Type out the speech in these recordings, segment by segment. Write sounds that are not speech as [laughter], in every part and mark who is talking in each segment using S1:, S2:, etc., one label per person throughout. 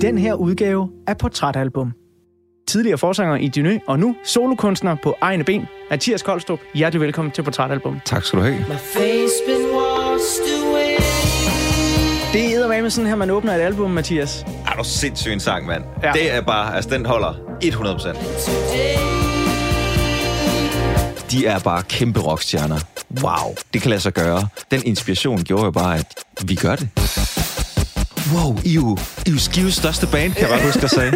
S1: den her udgave af Portrætalbum. Tidligere forsanger i Dyné, og nu solokunstner på egne ben. Mathias Koldstrup, hjertelig velkommen til Portrætalbum.
S2: Tak skal du have.
S3: My face been washed away.
S1: Det er med sådan her, man åbner et album, Mathias.
S2: Er du sindssyg en sang, mand?
S1: Ja.
S2: Det er bare, altså den holder 100%. De er bare kæmpe rockstjerner. Wow, det kan lade sig gøre. Den inspiration gjorde jo bare, at vi gør det. Wow, I er jo, I er jo Skives største band, kan jeg bare huske at sige.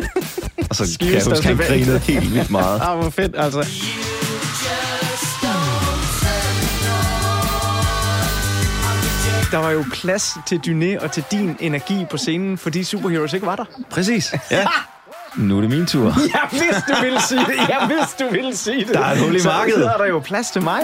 S2: Og så kan jeg huske, han
S1: band.
S2: grinede helt vildt meget.
S1: Ah, hvor fedt, altså. Der var jo plads til Dyné og til din energi på scenen, fordi Superheroes ikke var der.
S2: Præcis, ja. Nu er det min tur. [laughs]
S1: Jeg vidste, du ville sige det. Jeg vidste, du ville sige det.
S2: Der er et hul i
S1: Så
S2: markedet.
S1: er der jo plads til mig.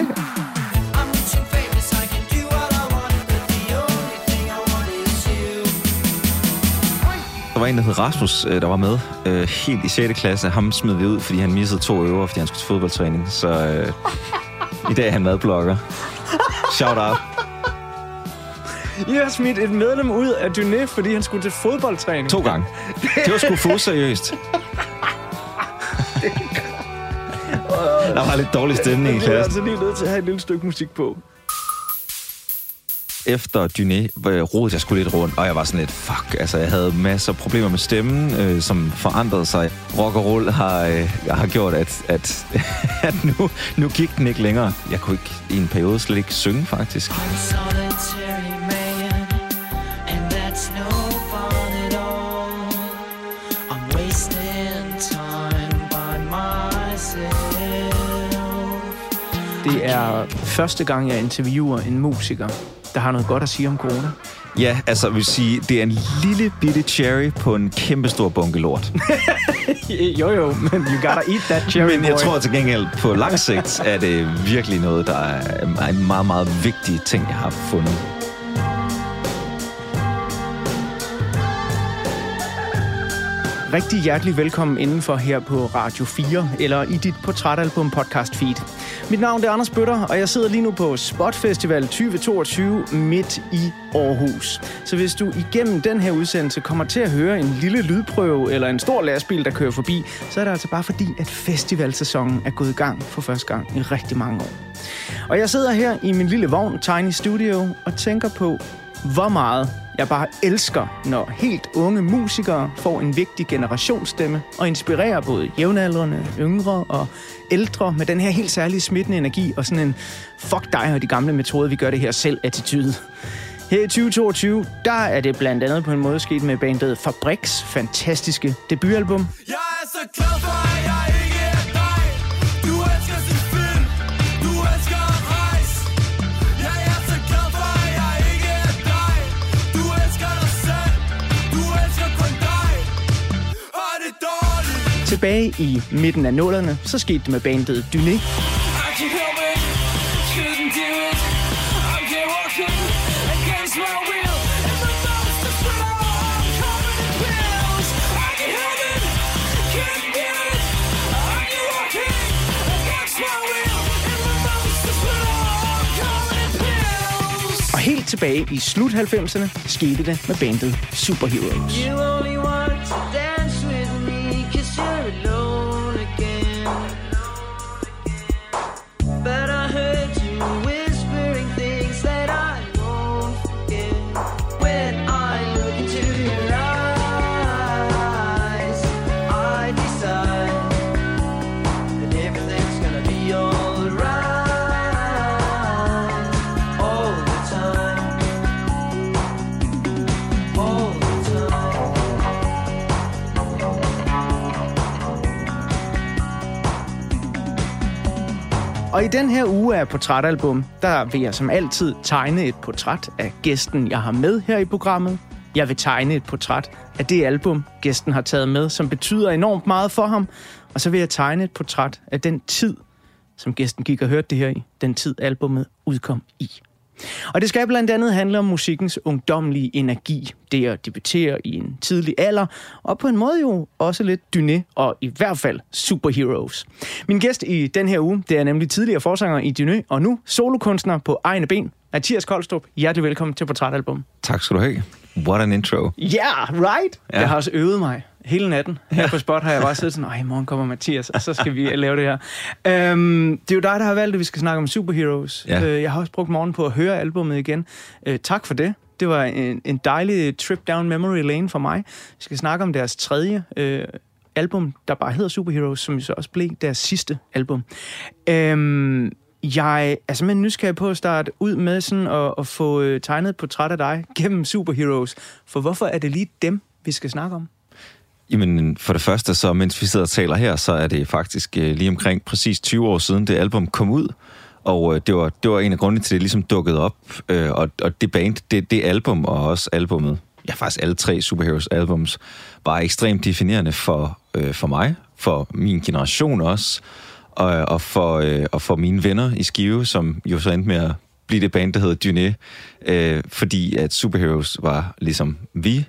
S2: Der var en, der hed Rasmus, øh, der var med øh, helt i 6. klasse. Ham smed vi ud, fordi han missede to øver, fordi han skulle til fodboldtræning. Så øh, i dag er han madblogger. Shout out.
S1: I har smidt et medlem ud af Dyné, fordi han skulle til fodboldtræning.
S2: To gange. Det var sgu [laughs] for seriøst. Der var lidt dårlig stemning i
S1: Jeg bliver
S2: klassen.
S1: altså lige nødt til at have et lille stykke musik på.
S2: Efter Dyné øh, rodede jeg sgu lidt rundt, og jeg var sådan lidt, fuck, altså jeg havde masser af problemer med stemmen, øh, som forandrede sig. Rock og roll har, øh, har gjort, at, at, [laughs] at nu, nu gik den ikke længere. Jeg kunne ikke i en periode slet ikke synge, faktisk.
S3: I'm a solitary man, and that's no fun at all. I'm wasting time by myself.
S1: Det er første gang, jeg interviewer en musiker, der har noget godt at sige om corona.
S2: Ja, altså, vil sige, det er en lille bitte cherry på en kæmpe stor bunke lort. [laughs]
S1: jo jo, men you gotta eat that cherry
S2: Men jeg
S1: boy.
S2: tror til gengæld, på lang sigt er det virkelig noget, der er en meget, meget vigtig ting, jeg har fundet.
S1: Rigtig hjertelig velkommen indenfor her på Radio 4, eller i dit portrætalbum podcast feed. Mit navn er Anders Bøtter, og jeg sidder lige nu på Spot Festival 2022 midt i Aarhus. Så hvis du igennem den her udsendelse kommer til at høre en lille lydprøve eller en stor lastbil, der kører forbi, så er det altså bare fordi, at festivalsæsonen er gået i gang for første gang i rigtig mange år. Og jeg sidder her i min lille vogn, Tiny Studio, og tænker på, hvor meget jeg bare elsker, når helt unge musikere får en vigtig generationsstemme og inspirerer både jævnaldrende, yngre og ældre med den her helt særlige smittende energi og sådan en fuck dig og de gamle metoder, vi gør det her selv attitude. Her i 2022, der er det blandt andet på en måde sket med bandet Fabriks fantastiske debutalbum.
S4: Jeg er så glad for, at jeg ikke
S1: Tilbage
S4: will And the nullerne, is skete det med in Dyné.
S1: Og helt tilbage i slut 90'erne skete det med bandet Superheroes.
S3: You only want
S1: Og i den her uge af Portrætalbum, der vil jeg som altid tegne et portræt af gæsten, jeg har med her i programmet. Jeg vil tegne et portræt af det album, gæsten har taget med, som betyder enormt meget for ham. Og så vil jeg tegne et portræt af den tid, som gæsten gik og hørte det her i. Den tid, albummet udkom i. Og det skal blandt andet handle om musikkens ungdomlige energi. Det at debutere i en tidlig alder, og på en måde jo også lidt dyné, og i hvert fald superheroes. Min gæst i den her uge, det er nemlig tidligere forsanger i Dyné, og nu solokunstner på egne ben. Mathias Koldstrup, hjertelig velkommen til Portrætalbum.
S2: Tak skal du have. What an intro.
S1: Yeah, right?
S2: Ja.
S1: Jeg har også øvet mig hele natten. Her på Spot har jeg bare siddet sådan, i morgen kommer Mathias, og så skal vi [laughs] lave det her. Øhm, det er jo dig, der har valgt, at vi skal snakke om superheroes.
S2: Ja.
S1: Øh, jeg har også brugt morgen på at høre albummet igen. Øh, tak for det. Det var en, en dejlig trip down memory lane for mig. Vi skal snakke om deres tredje øh, album, der bare hedder Superheroes, som så også blev deres sidste album. Øhm, jeg er simpelthen nysgerrig på at starte ud med sådan at, at få øh, tegnet et portræt af dig gennem Superheroes. For hvorfor er det lige dem, vi skal snakke om?
S2: Jamen, for det første, så mens vi sidder og taler her, så er det faktisk øh, lige omkring præcis 20 år siden, det album kom ud. Og øh, det, var, det var en af grundene til, at det ligesom dukkede op. Øh, og, og det band, det, det album og også albummet, ja faktisk alle tre Superheroes albums, var ekstremt definerende for, øh, for mig, for min generation også, og, og, for, øh, og for mine venner i Skive, som jo så endte med at blive det band, der hedder Dyné, øh, fordi at Superheroes var ligesom vi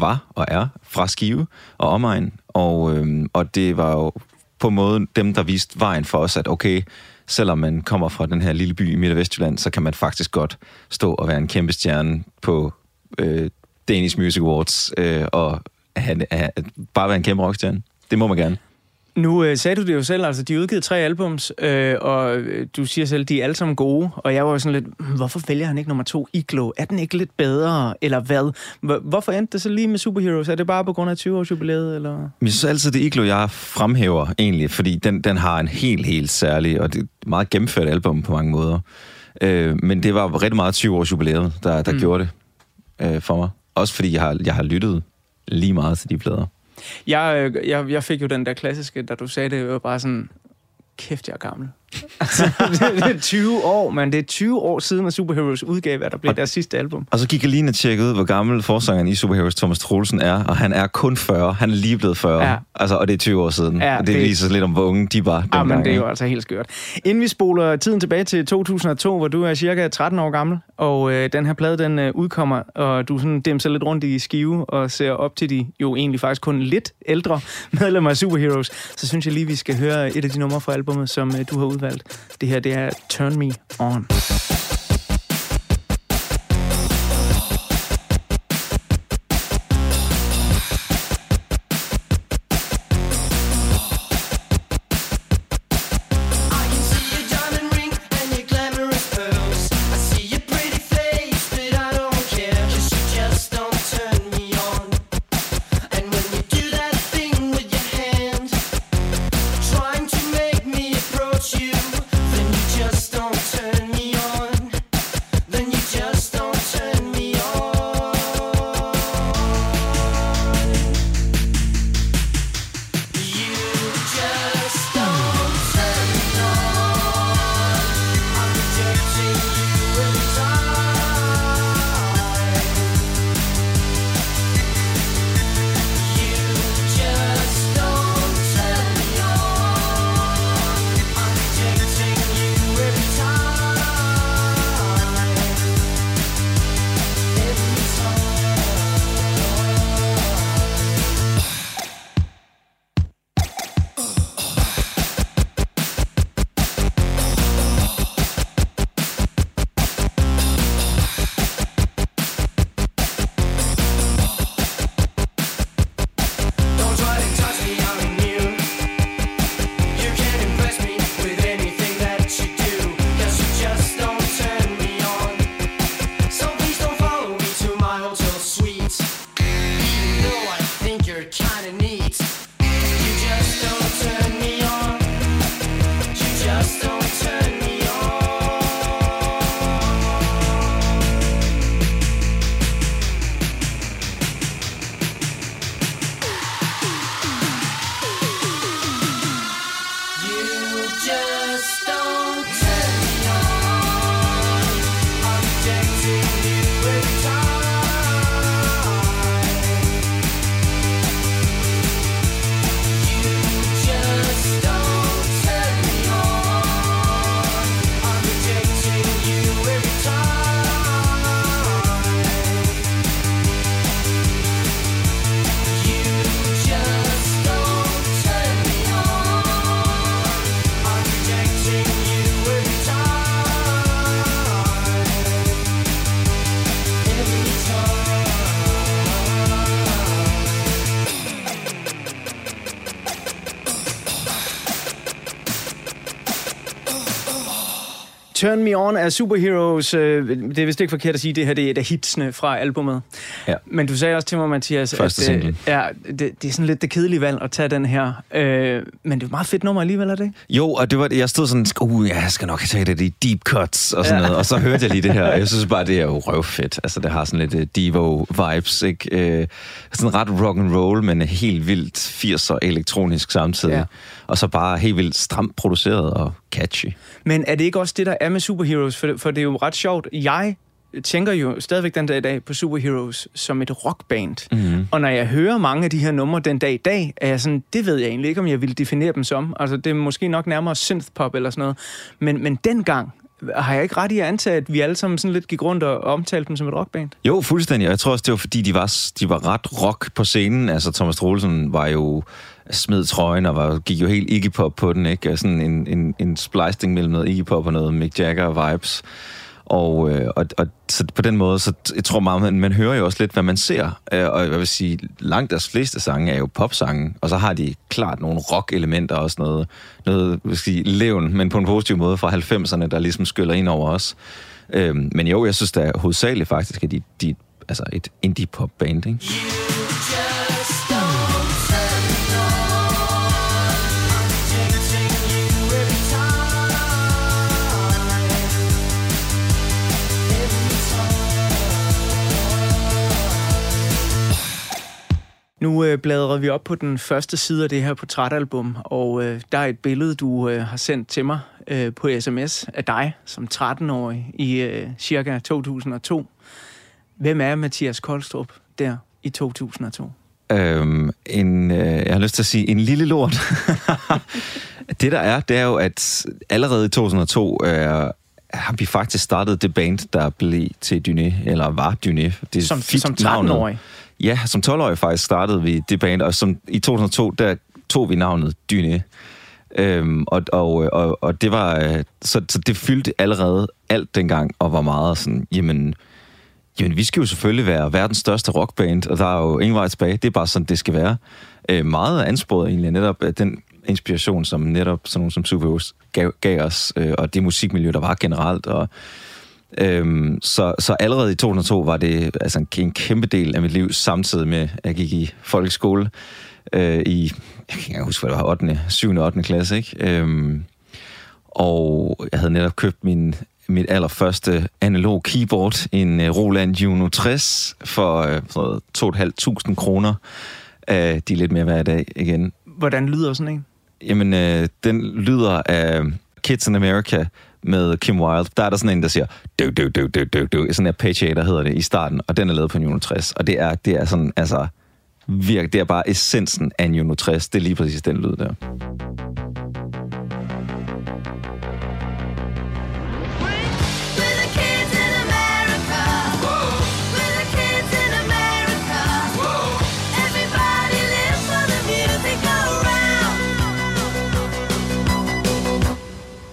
S2: var og er fra Skive og omegn, og, øh, og det var jo på en måde dem, der viste vejen for os, at okay, selvom man kommer fra den her lille by i Midt- og Vestjylland, så kan man faktisk godt stå og være en kæmpe stjerne på øh, Danish Music Awards øh, og have, have, bare være en kæmpe rockstjerne. Det må man gerne.
S1: Nu øh, sagde du det jo selv, altså de udgivet tre albums, øh, og øh, du siger selv, de er alle sammen gode, og jeg var jo sådan lidt, "Hmm, hvorfor vælger han ikke nummer to, Iglo? Er den ikke lidt bedre, eller hvad? Hvor- Hvorfor endte det så lige med Superheroes? Er det bare på grund af 20-års jubilæet, eller?
S2: Men jeg synes altid, det er Iglo, jeg fremhæver egentlig, fordi den, den har en helt, helt særlig, og det er et meget gennemført album på mange måder. Øh, men det var rigtig meget 20 års jubilæet, der, der mm. gjorde det øh, for mig. Også fordi jeg har, jeg har lyttet lige meget til de plader.
S1: Jeg, øh, jeg, jeg fik jo den der klassiske, da du sagde det, jeg var bare sådan, kæft, jeg er gammel. [laughs] det, er 20 år, men det er 20 år siden, at Superheroes udgav, hvad der blev deres sidste album.
S2: Og så gik jeg lige og tjekkede ud, hvor gammel forsangeren i Superheroes Thomas Troelsen er, og han er kun 40. Han er lige blevet 40.
S1: Ja.
S2: Altså, og det er 20 år siden.
S1: Ja,
S2: og det,
S1: det-
S2: viser lidt om, hvor unge de var
S1: Ah,
S2: dengang.
S1: men det er jo altså helt skørt. Inden vi spoler tiden tilbage til 2002, hvor du er cirka 13 år gammel, og øh, den her plade, den øh, udkommer, og du sådan dimser lidt rundt i skive og ser op til de jo egentlig faktisk kun lidt ældre medlemmer af Superheroes, så synes jeg lige, vi skal høre et af de numre fra albumet, som øh, du har udvalgt. Det her, det er Turn Me On.
S3: Turn Me On
S1: af Superheroes. Øh, det er vist ikke forkert at sige, det her det er et af hitsene fra albumet.
S2: Ja.
S1: Men du sagde også til mig, Mathias,
S2: Første
S1: at øh, ja, det, det er sådan lidt det kedelige valg at tage den her. Øh, men det er et meget fedt nummer alligevel, er det?
S2: Jo, og det var, jeg stod sådan, uh, jeg skal nok tage det i deep cuts og sådan
S1: Ja.
S2: noget. Og så hørte jeg lige det her, jeg synes bare, det er jo røvfedt. Altså, det har sådan lidt uh, Devo-vibes, ikke? Uh, sådan ret rock and roll, men helt vildt 80'er elektronisk samtidig.
S1: Ja.
S2: Og så bare helt vildt stramt produceret og catchy.
S1: Men er det ikke også det, der er med Superheroes? For, for det er jo ret sjovt. Jeg tænker jo stadigvæk den dag i dag på Superheroes som et rockband. Mm-hmm. Og når jeg hører mange af de her numre den dag i dag, er jeg sådan, det ved jeg egentlig ikke, om jeg vil definere dem som. Altså, det er måske nok nærmere synthpop eller sådan noget. Men, men dengang har jeg ikke ret i at antage, at vi alle sammen sådan lidt gik rundt og omtalte dem som et rockband.
S2: Jo, fuldstændig. Jeg tror også, det var fordi, de var, de var ret rock på scenen. Altså, Thomas Troelsen var jo smed trøjen og var, gik jo helt Iggy Pop på den, ikke? Altså sådan en, en, en splicing mellem noget Iggy Pop og noget Mick Jagger-vibes. Og, øh, og, og så på den måde, så jeg tror meget, man, man hører jo også lidt, hvad man ser. Øh, og jeg vil sige, langt deres fleste sange er jo popsange, og så har de klart nogle rock-elementer og også noget, noget hvad skal jeg sige, levn, men på en positiv måde fra 90'erne, der ligesom skyller ind over os. Øh, men jo, jeg synes da hovedsageligt faktisk, at de, de altså et indie-pop-band, ikke?
S3: Yeah.
S1: Nu øh, bladrer vi op på den første side af det her portrætalbum, og øh, der er et billede, du øh, har sendt til mig øh, på sms af dig som 13-årig i øh, cirka 2002. Hvem er Mathias Koldstrup der i 2002?
S2: Øhm, en, øh, jeg har lyst til at sige, en lille lort. [laughs] det der er, det er jo, at allerede i 2002 øh, har vi faktisk startet det band, der blev til Dyné, eller var Dyné. Det
S1: Som,
S2: fik
S1: som
S2: navnet. Ja, som 12-årig faktisk startede vi det band, og som, i 2002, der tog vi navnet Dyne. Øhm, og, og, og, og det var, øh, så, så det fyldte allerede alt dengang, og var meget sådan, jamen, Jamen, vi skal jo selvfølgelig være verdens største rockband, og der er jo ingen vej tilbage. Det er bare sådan, det skal være. Øh, meget ansporet egentlig netop af den inspiration, som netop sådan nogle som Superhus gav, gav os, øh, og det musikmiljø, der var generelt. Og, øhm, så, så allerede i 2002 var det altså en, en kæmpe del af mit liv, samtidig med, at jeg gik i folkeskole øh, i, jeg kan ikke huske, hvad det var, 8. 7. og 8. klasse, ikke? Øhm, og jeg havde netop købt min, mit allerførste analog keyboard, en uh, Roland Juno 60, for noget 2.500 kroner. Uh, de er lidt mere hver dag igen.
S1: Hvordan lyder sådan en?
S2: Jamen, uh, den lyder af Kids in America med Kim Wilde. Der er der sådan en, der siger, du, du, du, du, du, du, sådan en der hedder det i starten, og den er lavet på Juno 60. Og det er, det er sådan, altså, virkelig, det er bare essensen af en Juno 60. Det er lige præcis den lyd der.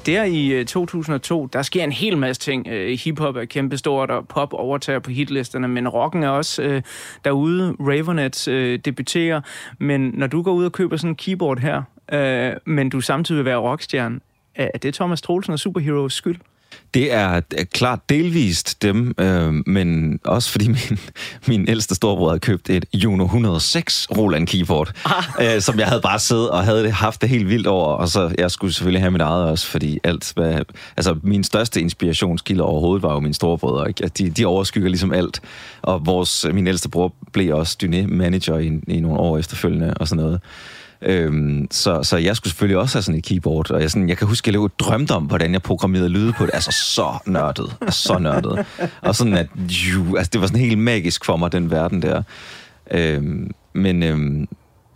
S1: Der i øh, 2002, der sker en hel masse ting. Øh, hip-hop er kæmpestort, og pop overtager på hitlisterne, men rocken er også øh, derude. Ravenet øh, debuterer, men når du går ud og køber sådan en keyboard her, øh, men du samtidig vil være rockstjerne, er det Thomas Troelsen og Superheroes skyld?
S2: Det er, klart delvist dem, øh, men også fordi min, [laughs] min ældste storebror havde købt et Juno 106 Roland keyboard, øh, som jeg havde bare siddet og havde det- haft det helt vildt over, og så jeg skulle selvfølgelig have mit eget også, fordi alt, hvad, altså min største inspirationskilde overhovedet var jo mine storebrødre, ikke? De, de overskygger ligesom alt, og vores, min ældste bror blev også Dyné-manager i, i nogle år efterfølgende og sådan noget. Øhm, så, så jeg skulle selvfølgelig også have sådan et keyboard, og jeg, sådan, jeg kan huske, at jeg drømte om, hvordan jeg programmerede lyde på det. Altså så nørdet, altså, så nørdet. Og sådan at, ju, altså det var sådan helt magisk for mig, den verden der. Øhm, men, øhm,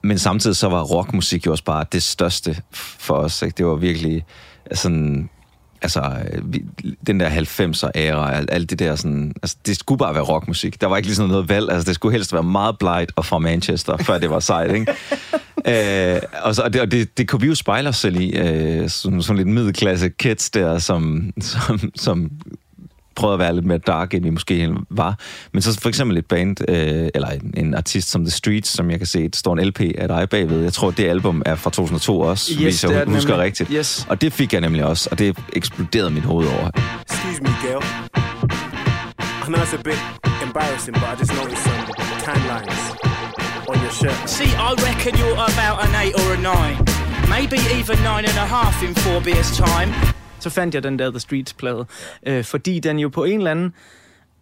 S2: men samtidig så var rockmusik jo også bare det største for os. Ikke? Det var virkelig altså, sådan... Altså, øh, vi- den der 90'er æra, alt, alt det der sådan... Altså, det skulle bare være rockmusik. Der var ikke ligesom noget valg. Altså, det skulle helst være meget blight og fra Manchester, [laughs] før det var sejt, ikke? øh, og, så, og, det, og det, det kunne vi jo spejle os selv i. Øh, sådan, sådan lidt middelklasse kids der, som, som, som prøvede at være lidt mere dark, end vi måske var. Men så for eksempel et band, øh, eller en, en artist som The Streets, som jeg kan se, der står en LP af dig bagved. Jeg tror, det album er fra 2002 også,
S1: Yes,
S2: hvis
S1: det er
S2: jeg
S1: det
S2: husker
S1: nemlig.
S2: rigtigt.
S1: Yes.
S2: Og det fik jeg nemlig også, og det eksploderede mit hoved over.
S5: Excuse me, girl. I know it's a bit embarrassing, but I just noticed some tan lines on your shirt.
S6: See, I reckon you're about an eight or a nine. Maybe even nine and a half in four beers' time
S1: så fandt jeg den der The Streets-plade, øh, fordi den jo på en eller anden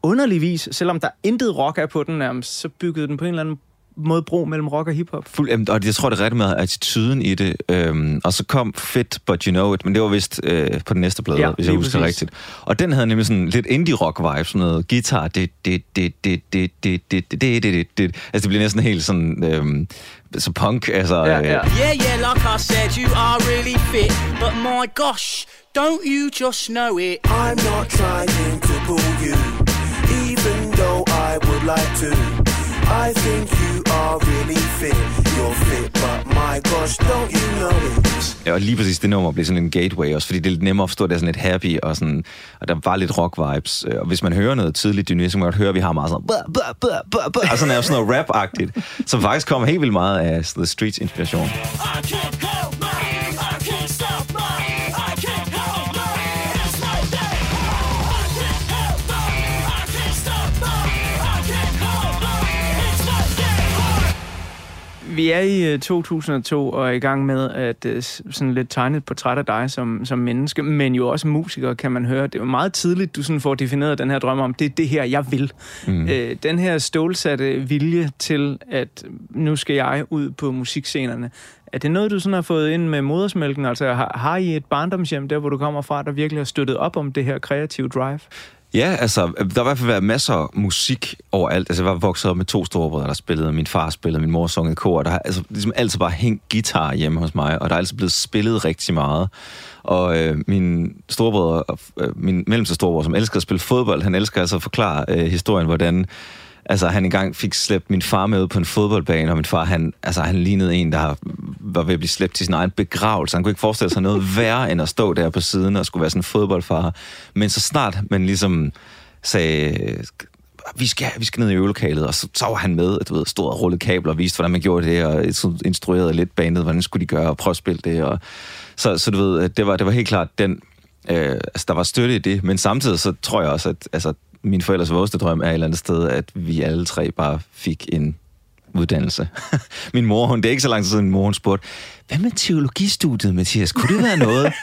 S1: underlig vis, selvom der intet rock er på den nærmest, så byggede den på en eller anden måde bro mellem rock og hiphop.
S2: Fuld, jamen, og jeg tror, det er ret med attituden i det. Øhm, og så kom Fit But You Know It, men det var vist øh, på den næste plade,
S1: Ja,
S2: hvis jeg husker
S1: præcis.
S2: rigtigt. Og den havde nemlig sådan lidt indie-rock-vibe, sådan noget guitar, det, det, det, det, det, det, det, det, det, det, det. Altså, det bliver næsten helt sådan, øhm, så punk, altså...
S1: Ja,
S2: øh,
S1: ja.
S6: Yeah, yeah, like I said, you are really fit. But my gosh, don't you just know it?
S5: I'm not trying to pull you, even though I would like to. I think you are really fit. You're fit, but my gosh, don't you know it?
S2: Ja, og lige præcis det nummer blev sådan en gateway også, fordi det er lidt nemmere at forstå, det er sådan lidt happy, og, sådan, og der var lidt rock-vibes. Øh, Og hvis man hører noget tidligt dynamisk, så kan man godt høre, at vi har meget sådan, blah, blah, blah, blah, blah, og sådan er sådan noget rap-agtigt, som faktisk kommer helt vildt meget af The Streets inspiration.
S4: I can't help
S1: Vi er i øh, 2002 og er i gang med at øh, sådan lidt tegne et portræt af dig som, som menneske, men jo også musiker, kan man høre. Det er jo meget tidligt, du sådan får defineret den her drøm om, det er det her, jeg vil. Mm. Øh, den her stålsatte vilje til, at nu skal jeg ud på musikscenerne. Er det noget, du sådan har fået ind med modersmælken? Altså har, har I et barndomshjem der, hvor du kommer fra, der virkelig har støttet op om det her kreative drive?
S2: Ja, altså, der har i hvert fald været masser af musik overalt. Altså, jeg var vokset op med to storebrødre, der spillede. Min far spillede, min mor sang i kor. Der har altså, ligesom altid bare hængt guitar hjemme hos mig, og der er altid blevet spillet rigtig meget. Og øh, min storebrødre, øh, min mellemste storebror, som elsker at spille fodbold, han elsker altså at forklare øh, historien, hvordan Altså, han engang fik slæbt min far med ud på en fodboldbane, og min far, han, altså, han lignede en, der var ved at blive slæbt til sin egen begravelse. Han kunne ikke forestille sig noget [laughs] værre, end at stå der på siden og skulle være sådan en fodboldfar. Men så snart man ligesom sagde, vi skal, vi skal ned i øvelokalet, og så, så var han med, du ved, stod og rullede kabler og viste, hvordan man gjorde det, og instruerede lidt bandet, hvordan skulle de gøre, og prøve at spille det. Og, så, så du ved, det var, det var helt klart den, øh, altså der var støtte i det, men samtidig så tror jeg også, at altså, min forældres vågeste drøm er et eller andet sted, at vi alle tre bare fik en uddannelse. [laughs] min mor, hun, det er ikke så lang tid siden, min mor, hun spurgte, hvad med teologistudiet, Mathias? Kunne det være noget? [laughs]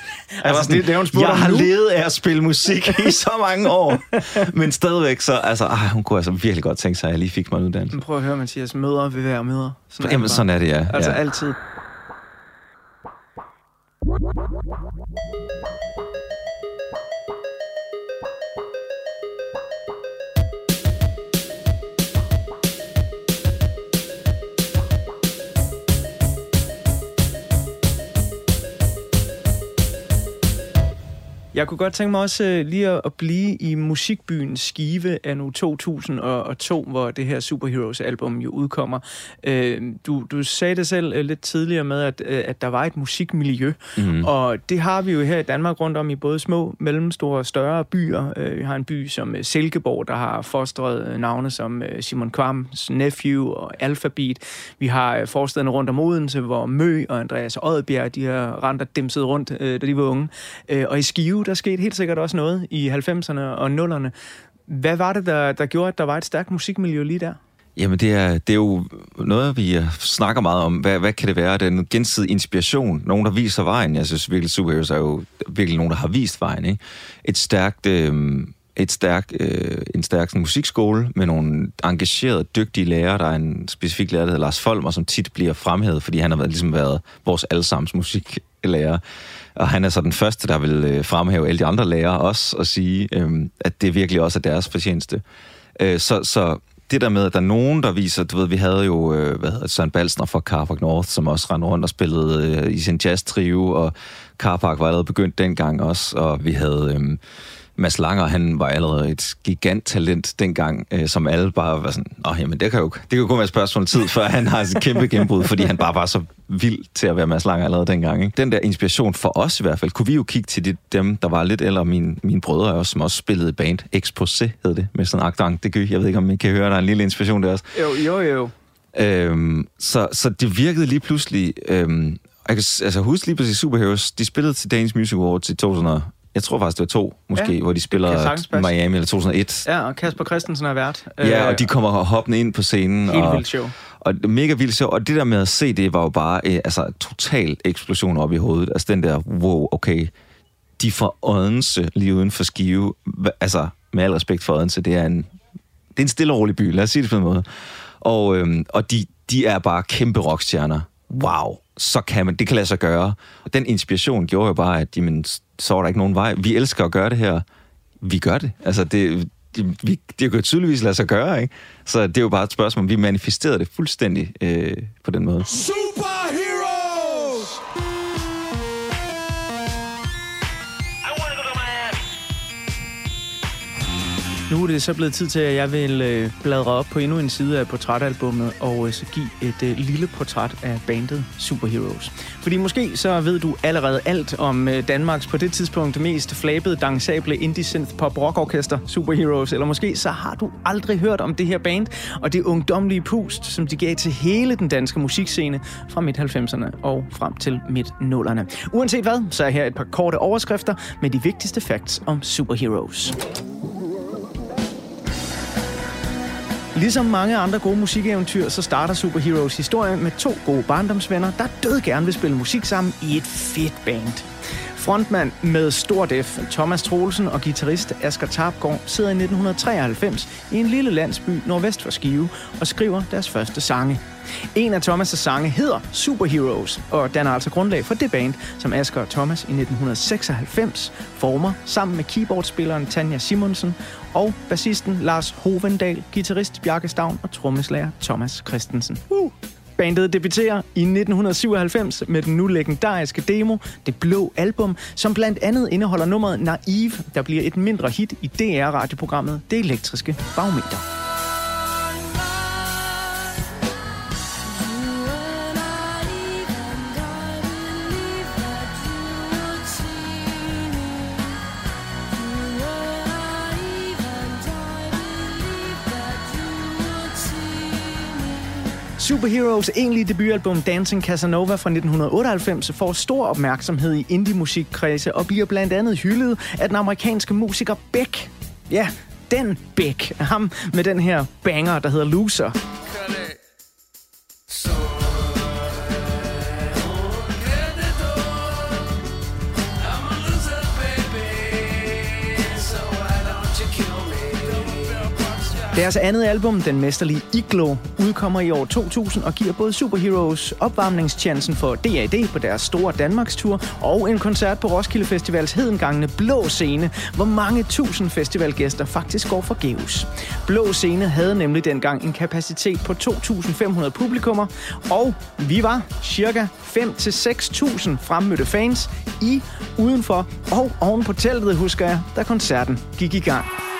S2: Jeg, var sådan,
S1: det- det har hun
S2: jeg har
S1: nu."
S2: levet af at spille musik i så mange år. [laughs] Men stadigvæk så, altså, ej, hun kunne altså virkelig godt tænke sig, at jeg lige fik mig en uddannelse.
S1: Men prøv at høre, Mathias. Mødre vil være mødre. Sådan
S2: Jamen,
S1: bare.
S2: sådan er det, ja.
S1: Altså
S2: ja.
S1: altid. Jeg kunne godt tænke mig også øh, lige at, at blive i musikbyen Skive af nu 2002, hvor det her Superheroes-album jo udkommer. Øh, du, du sagde det selv øh, lidt tidligere med, at, øh, at der var et musikmiljø, mm. og det har vi jo her i Danmark rundt om i både små, mellemstore og større byer. Øh, vi har en by som øh, Silkeborg, der har fostret øh, navne som øh, Simon Kvams Nephew og Alphabet. Vi har øh, forstederne rundt om Odense, hvor Mø og Andreas Oddbjerg, de har rent og dimset rundt, øh, da de var unge. Øh, og i Skive, Uh, der skete helt sikkert også noget i 90'erne og 0'erne. Hvad var det, der, der gjorde, at der var et stærkt musikmiljø lige der?
S2: Jamen, det er, det er jo noget, vi øh, snakker meget om. Hvad, hvad kan det være? Den gensidige inspiration. Nogen, der viser vejen. Jeg synes virkelig, Superheroes er jo virkelig nogen, der har vist vejen. Ikke? Et stærkt... Øh, et stærk, øh, en stærk sådan, musikskole med nogle engagerede, dygtige lærere. Der er en specifik lærer, der hedder Lars Folmer, som tit bliver fremhævet, fordi han har været, ligesom været vores allesammens musiklærer. Og han er så den første, der vil øh, fremhæve alle de andre lærere også, og sige, øh, at det virkelig også er deres fortjeneste. Øh, så, så det der med, at der er nogen, der viser, du ved, vi havde jo, øh, hvad hedder Søren Balsner fra Carpark North, som også rendte rundt og spillede øh, i sin jazz trio, og Carpark var allerede begyndt dengang også, og vi havde, øh, Mads Langer, han var allerede et giganttalent dengang, øh, som alle bare var sådan, Nå, jamen, det kan jo, det kan jo kun være et spørgsmål tid, før han har et kæmpe gennembrud, fordi han bare var så vild til at være Mads Langer allerede dengang. Ikke? Den der inspiration for os i hvert fald, kunne vi jo kigge til de, dem, der var lidt ældre, mine, mine brødre også, som også spillede i band. Exposé hed det, med sådan en. Det gør, jeg ved ikke, om I kan høre, der er en lille inspiration der også.
S1: Jo, jo, jo.
S2: Øhm, så, så det virkede lige pludselig... Øhm, jeg kan altså, huske lige præcis Superheroes. De spillede til Danish Music Awards i 2000 og- Jeg tror faktisk, det var to, måske,
S1: Ja,
S2: hvor de spiller. Miami eller 2001.
S1: Ja, og Kasper Christensen er vært.
S2: Ja, og de kommer hoppende ind på scenen.
S1: Helt
S2: og,
S1: vildt show.
S2: Og mega vildt show. Og det der med at se det, var jo bare øh, altså, total eksplosion op i hovedet. Altså den der, wow, okay, de får Odense lige uden for Skive. Altså, med al respekt for Odense, det er en, det er en stille og rolig by, lad os sige det på en måde. Og, øhm, og de, de er bare kæmpe rockstjerner. Wow, så kan man, det kan lade sig gøre. Og den inspiration gjorde jo bare, at jamen, så var der ikke nogen vej. Vi elsker at gøre det her. Vi gør det. Altså, det, det, vi, det kan jo tydeligvis lade sig gøre, ikke? Så det er jo bare et spørgsmål. Vi manifesterede det fuldstændig øh, på den måde.
S5: Super!
S1: Nu er det så blevet tid til, at jeg vil øh, bladre op på endnu en side af portrætalbummet og øh, så give et øh, lille portræt af bandet Superheroes. Fordi måske så ved du allerede alt om øh, Danmarks på det tidspunkt mest flabede, dansable indie synth pop rock orkester Superheroes, eller måske så har du aldrig hørt om det her band og det ungdomlige pust, som de gav til hele den danske musikscene fra midt-90'erne og frem til midt-nullerne. Uanset hvad, så er her et par korte overskrifter med de vigtigste facts om Superheroes. Ligesom mange andre gode musikeventyr, så starter Superheroes historie med to gode barndomsvenner, der død gerne vil spille musik sammen i et fedt band. Frontmand med stort F, Thomas Troelsen og guitarist Asger Tarpgaard sidder i 1993 i en lille landsby nordvest for Skive og skriver deres første sange. En af Thomas' sange hedder Superheroes, og danner altså grundlag for det band, som Asger og Thomas i 1996 former sammen med keyboardspilleren Tanja Simonsen og bassisten Lars Hovendal, guitarist Bjarke Stavn og trommeslager Thomas Christensen. Uh. Bandet debuterer i 1997 med den nu legendariske demo, Det Blå Album, som blandt andet indeholder nummeret Naive, der bliver et mindre hit i DR-radioprogrammet Det Elektriske Barometer. Superheroes egentlige debutalbum Dancing Casanova fra 1998 får stor opmærksomhed i indie-musikkredse og bliver blandt andet hyldet af den amerikanske musiker Beck. Ja, den Beck. Ham med den her banger, der hedder Loser. Deres andet album, Den Mesterlige Iglo, udkommer i år 2000 og giver både Superheroes opvarmningschancen for DAD på deres store Danmarkstur og en koncert på Roskilde Festivals hedengangne Blå Scene, hvor mange tusind festivalgæster faktisk går forgæves. Blå Scene havde nemlig dengang en kapacitet på 2.500 publikummer, og vi var cirka 5-6.000 fremmødte fans i, udenfor og oven på teltet, husker jeg, da koncerten gik i gang.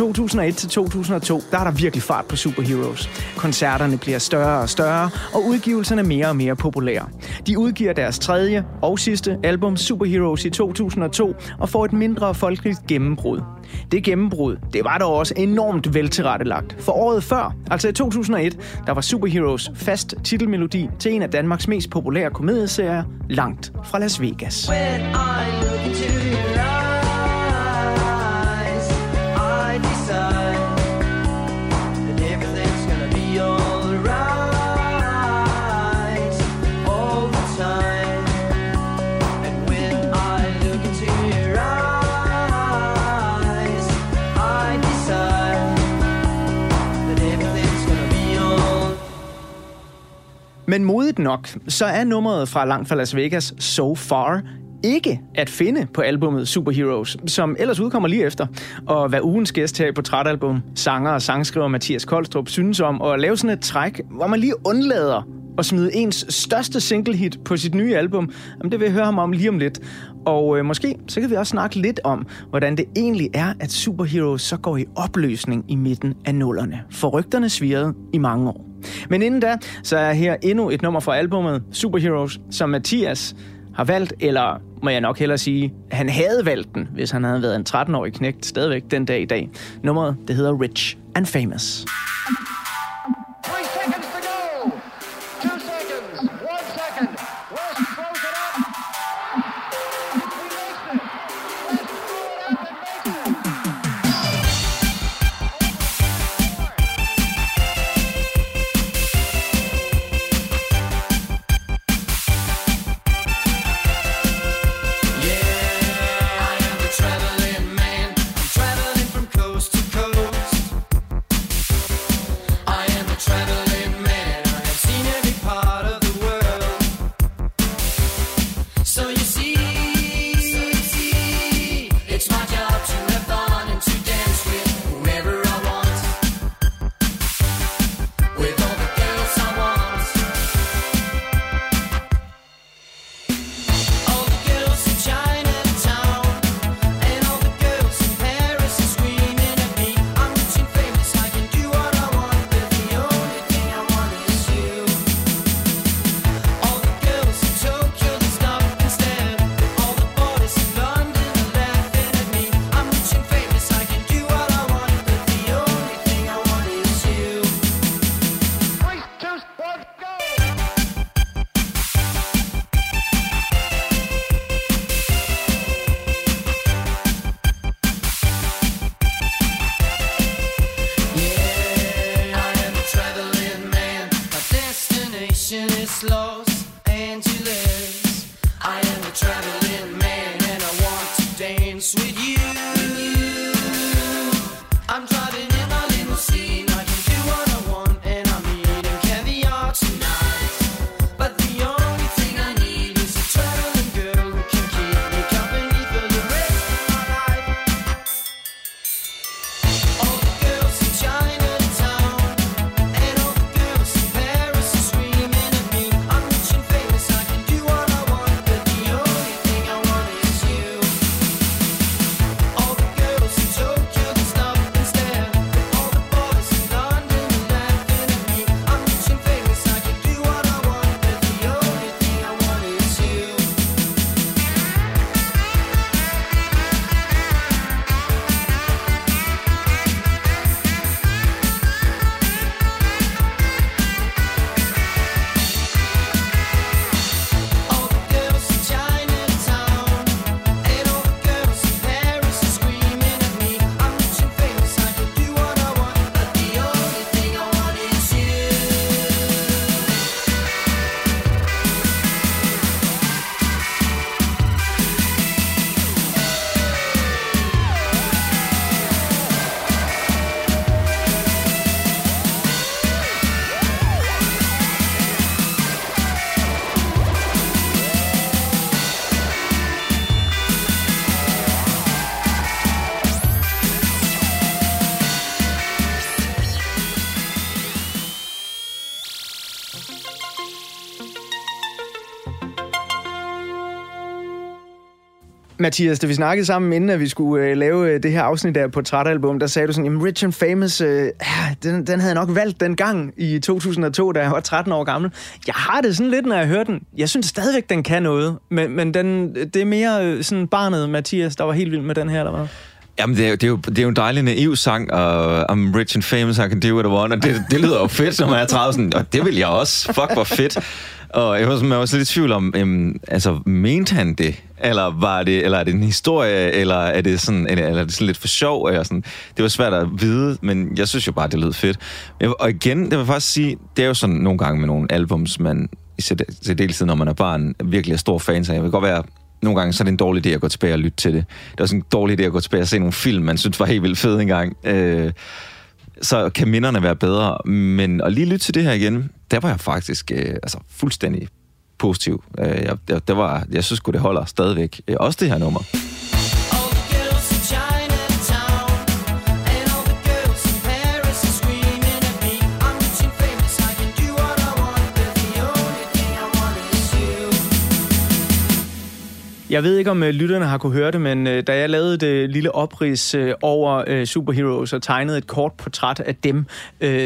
S1: 2001 til 2002, der er der virkelig fart på Superheroes. Koncerterne bliver større og større, og udgivelserne mere og mere populære. De udgiver deres tredje og sidste album, Superheroes, i 2002, og får et mindre folkeligt gennembrud. Det gennembrud, det var dog også enormt veltilrettelagt. For året før, altså i 2001, der var Superheroes fast titelmelodi til en af Danmarks mest populære komedieserier, Langt fra Las Vegas.
S3: When I look into you.
S1: Men modigt nok, så er nummeret fra Langt fra Las Vegas So Far ikke at finde på albummet Superheroes, som ellers udkommer lige efter. Og hvad ugens gæst her i Portrætalbum, sanger og sangskriver Mathias Koldstrup, synes om at lave sådan et træk, hvor man lige undlader at smide ens største single-hit på sit nye album, jamen det vil jeg høre ham om lige om lidt. Og øh, måske så kan vi også snakke lidt om, hvordan det egentlig er, at Superheroes så går i opløsning i midten af nullerne. For rygterne svirrede i mange år. Men inden da, så er her endnu et nummer fra albumet Superheroes, som Mathias har valgt, eller må jeg nok hellere sige, han havde valgt den, hvis han havde været en 13-årig knægt stadigvæk den dag i dag. Nummeret, det hedder
S3: Rich and Famous.
S1: Mathias, da vi snakkede sammen, inden at vi skulle øh, lave øh, det her afsnit af Portrætalbum, der sagde du sådan, jamen Rich and Famous, øh, ja, den, den havde jeg nok valgt dengang i 2002, da jeg var 13 år gammel. Jeg har det sådan lidt, når jeg hører den. Jeg synes stadigvæk, den kan noget, men, men den, det er mere øh, sådan barnet Mathias, der var helt vild med den her, eller hvad?
S2: Jamen, det er, det, er jo, det er jo en dejlig naiv sang, og I'm rich and famous, I can do what I want, og det, det lyder jo fedt, som jeg er 30, sådan, og det vil jeg også. Fuck, hvor fedt. Og jeg var, jeg var også lidt i tvivl om, øhm, altså, mente han det? Eller, var det, eller er det en historie, eller er det sådan, eller, eller er det sådan lidt for sjov? Eller sådan. Det var svært at vide, men jeg synes jo bare, det lød fedt. Og igen, det vil jeg faktisk sige, det er jo sådan nogle gange med nogle albums, man i særdeleshed, når man er barn, virkelig er stor fan af. Jeg vil godt være nogle gange så er det en dårlig idé at gå tilbage og lytte til det. Det er også en dårlig idé at gå tilbage og se nogle film, man synes var helt vildt fede engang. Øh, så kan minderne være bedre. Men at lige lytte til det her igen, der var jeg faktisk øh, altså, fuldstændig positiv. Øh, jeg, jeg, der var, jeg synes godt det holder stadigvæk. Øh, også det her nummer.
S1: Jeg ved ikke, om øh, lytterne har kunne høre det, men øh, da jeg lavede det lille oprids øh, over superheroes og tegnede et kort portræt af dem,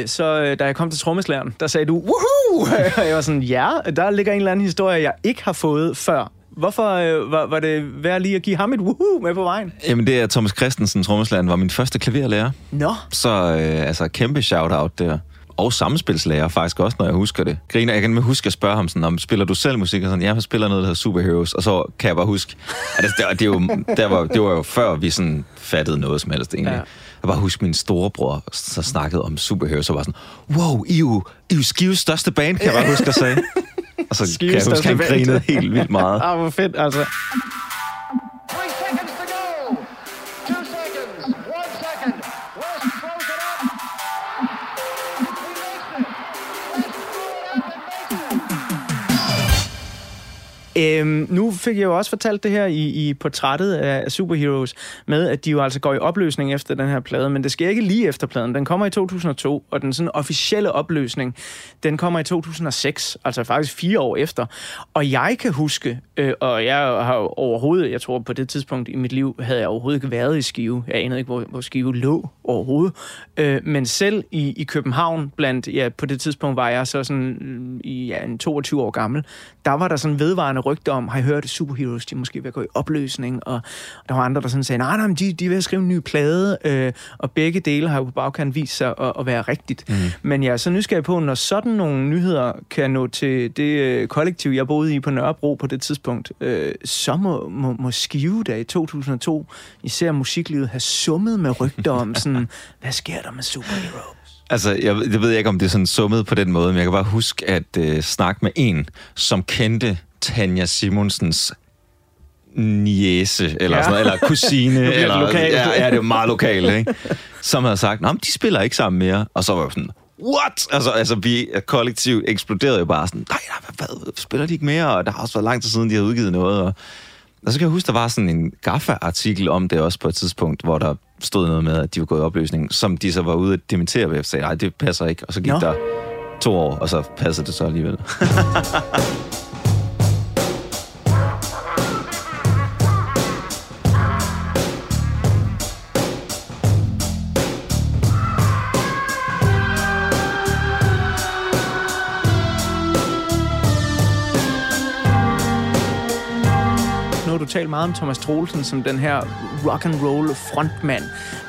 S1: så da jeg kom til trommeslæren, der sagde du, woohoo! [laughs] og jeg var sådan, ja, der ligger en eller anden historie, jeg ikke har fået før. Hvorfor øh, var, var det værd lige at give ham et woohoo med på vejen?
S2: Jamen, det er Thomas Christensen, trommeslageren, var min første klaverlærer.
S1: Nå,
S2: Så øh, altså, kæmpe shout-out der. Og samspilslærer faktisk også, når jeg husker det. Griner, jeg kan med huske at spørge ham sådan, om spiller du selv musik? Og sådan, ja, jeg spiller noget, der hedder Superheroes. Og så kan jeg bare huske, at det, det, det, er jo, der var, det var jo før, vi sådan fattede noget som helst egentlig.
S1: Ja.
S2: Jeg bare huske, min storebror så snakkede om Superheroes, og var sådan, wow, I er jo, I er jo Skives største band, kan jeg bare huske at sige. Og så
S1: Skives
S2: kan jeg huske, han grinede helt vildt meget.
S1: ah, hvor fedt, altså. Øhm, nu fik jeg jo også fortalt det her i, i portrættet af Superheroes, med at de jo altså går i opløsning efter den her plade, men det sker ikke lige efter pladen. Den kommer i 2002, og den sådan officielle opløsning, den kommer i 2006, altså faktisk fire år efter. Og jeg kan huske, øh, og jeg har overhovedet, jeg tror på det tidspunkt i mit liv, havde jeg overhovedet ikke været i Skive. Jeg anede ikke, hvor, hvor Skive lå overhovedet. Øh, men selv i, i København, blandt, ja, på det tidspunkt var jeg så sådan mm, i ja, en 22 år gammel, der var der sådan vedvarende rygter om, har I hørt, Superheroes, de er måske ved at gå i opløsning, og der var andre, der sådan sagde, nej, nej, de, de er ved at skrive en ny plade, øh, og begge dele har jo på bagkant vist sig at, at være rigtigt. Mm. Men jeg er så nysgerrig på, når sådan nogle nyheder kan nå til det øh, kollektiv, jeg boede i på Nørrebro på det tidspunkt, øh, så må, må, må Skive der i 2002, især musiklivet, have summet med rygter om sådan, [laughs] hvad sker der med Superheroes?
S2: Altså, jeg, jeg ved ikke, om det er sådan summet på den måde, men jeg kan bare huske at øh, snakke med en, som kendte Tanja Simonsens niece, eller,
S1: Ja.
S2: sådan noget, eller kusine. [laughs]
S1: det
S2: eller,
S1: lokalt.
S2: Ja, ja, det er meget lokalt, ikke? Som havde sagt, at de spiller ikke sammen mere. Og så var jeg sådan, what? Altså, altså vi kollektivt eksploderede jo bare sådan, nej, nej, hvad, hvad, spiller de ikke mere? Og der har også været lang tid siden, de har udgivet noget. Og, og så kan jeg huske, der var sådan en Gaffa-artikel om det også på et tidspunkt, hvor der stod noget med, at de var gået i opløsning, som de så var ude at dementere ved, og sagde, nej, det passer ikke. Og så gik.
S1: Nå.
S2: der to år, og så passede det så alligevel. [laughs]
S1: talt meget om Thomas Troelsen som den her rock and roll frontmand,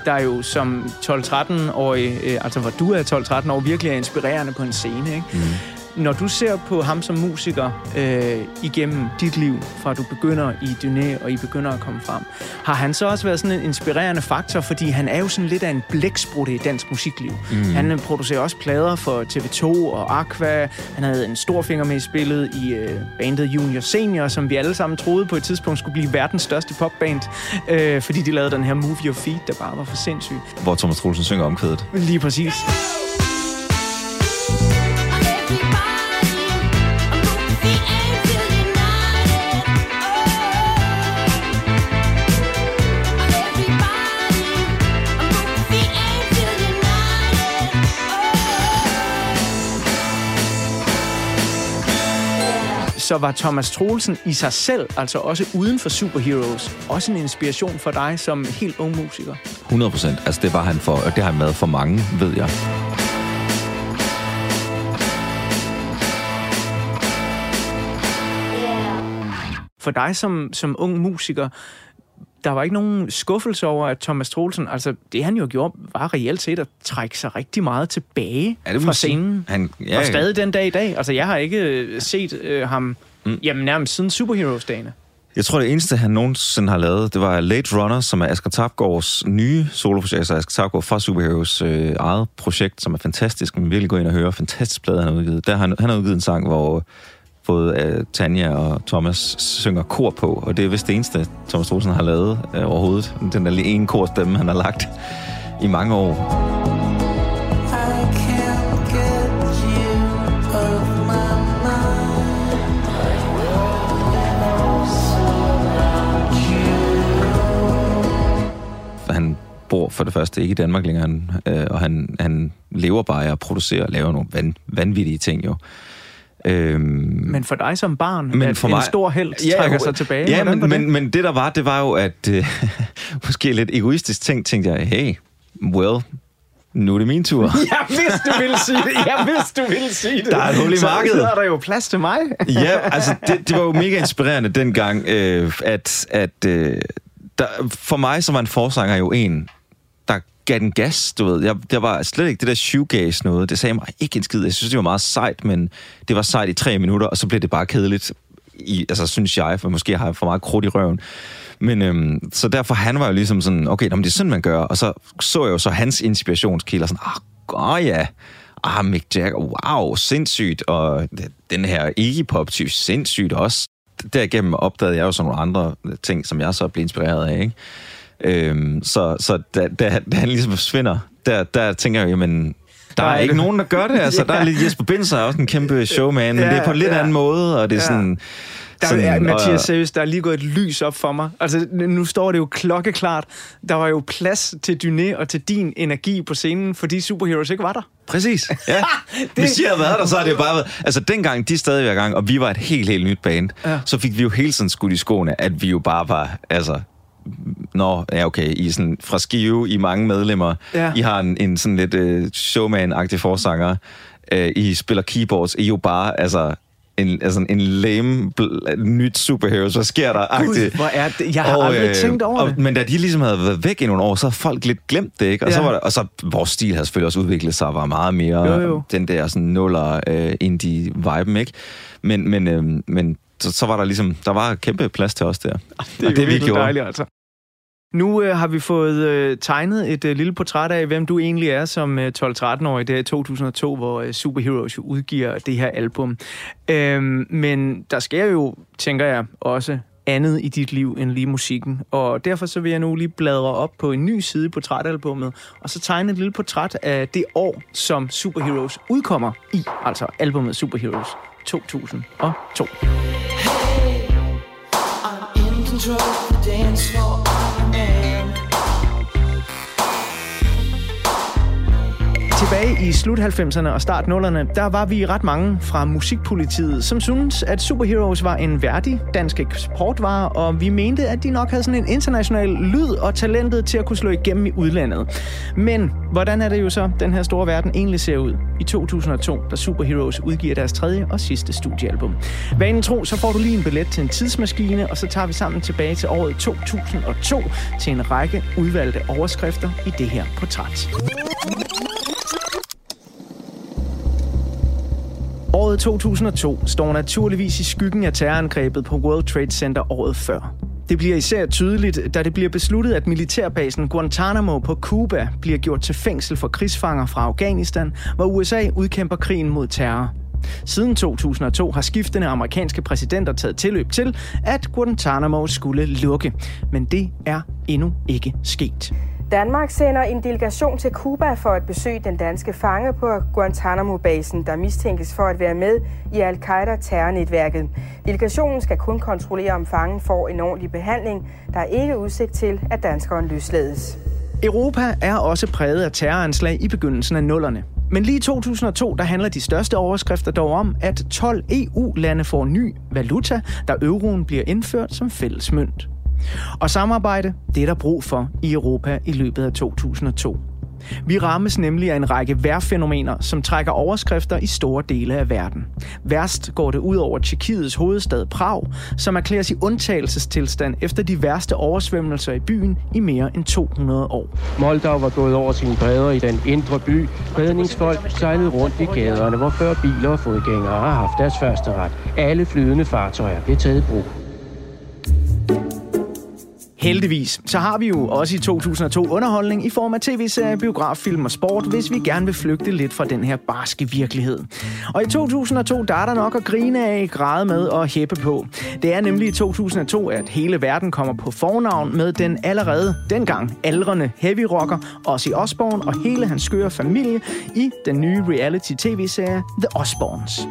S1: der jo som 12-13-årig, øh, altså hvor du er 12-13 år, virkelig er inspirerende på en scene. Ikke? Mm. Når du ser på ham som musiker øh, igennem dit liv, fra du begynder i Dyné og I begynder at komme frem, har han så også været sådan en inspirerende faktor, fordi han er jo sådan lidt af en blæksprutte i dansk musikliv. Mm. Han øh, producerer også plader for TV2 og Aqua. Han havde en stor finger med i spillet i øh, bandet Junior Senior, som vi alle sammen troede på et tidspunkt skulle blive verdens største popband, øh, fordi de lavede den her Move Your Feet, der bare var for sindssyg.
S2: hvor Thomas Troelsen synger omkvædet.
S1: Lige præcis. Så var Thomas Troelsen i sig selv, altså også uden for Superheroes, også en inspiration for dig som helt ung musiker.
S2: 100 procent. Altså, det var han for, og det har han været for mange, ved jeg.
S1: For dig som, som ung musiker, der var ikke nogen skuffelse over, at Thomas Troelsen, altså det han jo gjorde, var reelt set at trække sig rigtig meget tilbage
S2: Ja, det
S1: fra scenen.
S2: Han,
S1: Ja, og stadig den dag i dag. Altså jeg har ikke øh, set øh, ham, mm. jamen nærmest siden Superheroes-dagene.
S2: Jeg tror, det eneste, han nogensinde har lavet, det var Late Runner, som er Asger Tapgaards nye soloprojekt, altså Asger Tapgaard fra Superheroes øh, eget projekt, som er fantastisk, man virkelig gå ind og høre. Fantastisk plade, han har udgivet. Der, han, han har udgivet en sang, hvor både uh, øh, Tanja og Thomas synger kor på, og det er vist det eneste, Thomas Olsen har lavet uh, overhovedet. Den der lige ene korstemme, han har lagt i mange år. Han bor for det første ikke i Danmark længere, øh, og han, han lever bare af at producere og lave nogle vanvittige ting jo. Øhm,
S1: Men for dig som barn,
S2: Men
S1: at
S2: for
S1: en
S2: mig-
S1: stor held trækker sig tilbage.
S2: Ja, men, men, men det der var, det var jo, at øh, [laughs] måske lidt egoistisk ting, tænkte jeg, hey, well, nu er det min tur. [laughs]
S1: Ja, hvis du ville sige det. Ja, hvis du ville sige det.
S2: Der er et hul i
S1: Så
S2: markedet.
S1: er der jo plads til mig. [laughs]
S2: ja, altså det, det var jo mega inspirerende dengang, øh, at, at øh, der, for mig så var en forsanger jo en, gav den gas, du ved. Jeg, der var slet ikke det der shoegaze noget. Det sagde mig ikke en skid. Jeg synes, det var meget sejt, men det var sejt i tre minutter, og så blev det bare kedeligt. I, altså, synes jeg, for måske har jeg for meget krudt i røven. Men øhm, så derfor, han var jo ligesom sådan, okay, nå, men det er sådan, man gør. Og så så jeg jo så hans inspirationskilder, sådan, ah, oh, ja, ah, Mick Jagger, wow, sindssygt. Og den her Iggy Pop-type, sindssygt også. Derigennem opdagede jeg jo sådan nogle andre ting, som jeg så blev inspireret af, ikke? Øhm, så så da, da, da han ligesom forsvinder, der, der tænker jeg, jamen, der er ikke nogen, der gør det. Altså, der er lidt [laughs] Jesper Binser er også en kæmpe showman, men
S1: Ja,
S2: det er på en lidt
S1: ja.
S2: anden måde, og det er
S1: Ja.
S2: sådan...
S1: Der
S2: sådan,
S1: er, Mathias, seriøst, der er lige gået et lys op for mig. Altså, nu står det jo klokkeklart. Der var jo plads til Dyné og til din energi på scenen, fordi Superheroes ikke var der.
S2: Præcis, ja. [laughs] Hvis de havde været der, så har det jo bare været... Altså, dengang de stadig var i gang, og vi var et helt, helt nyt band,
S1: Ja.
S2: ja. så fik vi jo hele tiden skudt i skoene, at vi jo bare var... Altså, Nå, ja okay, I er sådan fra Skive, I er mange medlemmer.
S1: Ja.
S2: I har en, en sådan lidt uh, showman-agtig forsanger. Uh, I spiller keyboards. I er jo bare, altså, en, altså en lame, bl- nyt superheroes. Hvad sker der? Agtigt.
S1: hvor er det- jeg har aldrig tænkt over det.
S2: Men da de ligesom havde været væk i nogle år, så har folk lidt glemt det, ikke? Og,
S1: Ja.
S2: så var der, og så vores stil havde selvfølgelig også udviklet sig, og var meget mere
S1: Jo, jo.
S2: den der sådan nuller uh, indie-viben, ikke? Men, men, øh, men så, så var der ligesom, der var kæmpe plads til os der. [laughs]
S1: Det er,
S2: Og
S1: det,
S2: det, vi
S1: virkelig
S2: gjorde.
S1: dejligt, altså. Nu øh, har vi fået øh, tegnet et øh, lille portræt af, hvem du egentlig er som øh, 12-13-årig der i 2002, hvor øh, Superheroes jo udgiver det her album. Øhm, men der sker jo, tænker jeg, også andet i dit liv end lige musikken. Og derfor så vil jeg nu lige bladre op på en ny side i portrætalbummet, og så tegne et lille portræt af det år, som Superheroes udkommer i, altså albumet Superheroes 2002.
S3: Hey, I'm in control of the dance floor.
S1: Tilbage i slut 90'erne og start 0'erne, der var vi ret mange fra musikpolitiet, som syntes, at Superheroes var en værdig dansk eksportvare, og vi mente, at de nok havde sådan en international lyd og talentet til at kunne slå igennem i udlandet. Men hvordan er det jo så, den her store verden egentlig ser ud i 2002, da Superheroes udgiver deres tredje og sidste studiealbum? Vanen tro, så får du lige en billet til en tidsmaskine, og så tager vi sammen tilbage til året 2002 til en række udvalgte overskrifter i det her portræt. Året 2002 står naturligvis i skyggen af terrorangrebet på World Trade Center året før. Det bliver især tydeligt, da det bliver besluttet, at militærbasen Guantanamo på Cuba bliver gjort til fængsel for krigsfanger fra Afghanistan, hvor USA udkæmper krigen mod terror. Siden 2002 har skiftende amerikanske præsidenter taget tilløb til, at Guantanamo skulle lukke. Men det er endnu ikke sket.
S7: Danmark sender en delegation til Cuba for at besøge den danske fange på Guantanamo-basen, der mistænkes for at være med i al-Qaida-terrornetværket. Delegationen skal kun kontrollere, om fangen får en ordentlig behandling. Der er ikke udsigt til, at danskeren løslades.
S1: Europa er også præget af terroranslag i begyndelsen af nullerne. Men lige i 2002, der handler de største overskrifter dog om, at 12 EU-lande får ny valuta, da euroen bliver indført som fælles mønt. Og samarbejde, det er der brug for i Europa i løbet af 2002. Vi rammes nemlig af en række værfænomener, som trækker overskrifter i store dele af verden. Værst går det ud over Tjekkiets hovedstad Prag, som erklæres i undtagelsestilstand efter de værste oversvømmelser i byen i mere end 200 år.
S8: Moldau var gået over sine bredder i den indre by. Redningsfolk sejlede rundt i gaderne, hvor før biler og fodgængere har haft deres første ret. Alle flydende fartøjer blev taget i brug.
S1: Heldigvis, så har vi jo også i 2002 underholdning i form af tv-serier, biograffilm og sport, hvis vi gerne vil flygte lidt fra den her barske virkelighed. Og i 2002, der er der nok at grine af, græde med og hæppe på. Det er nemlig i 2002, at hele verden kommer på fornavn med den allerede dengang aldrende heavy rocker Ozzy Osbourne og hele hans skøre familie i den nye reality-tv-serie The Osbournes.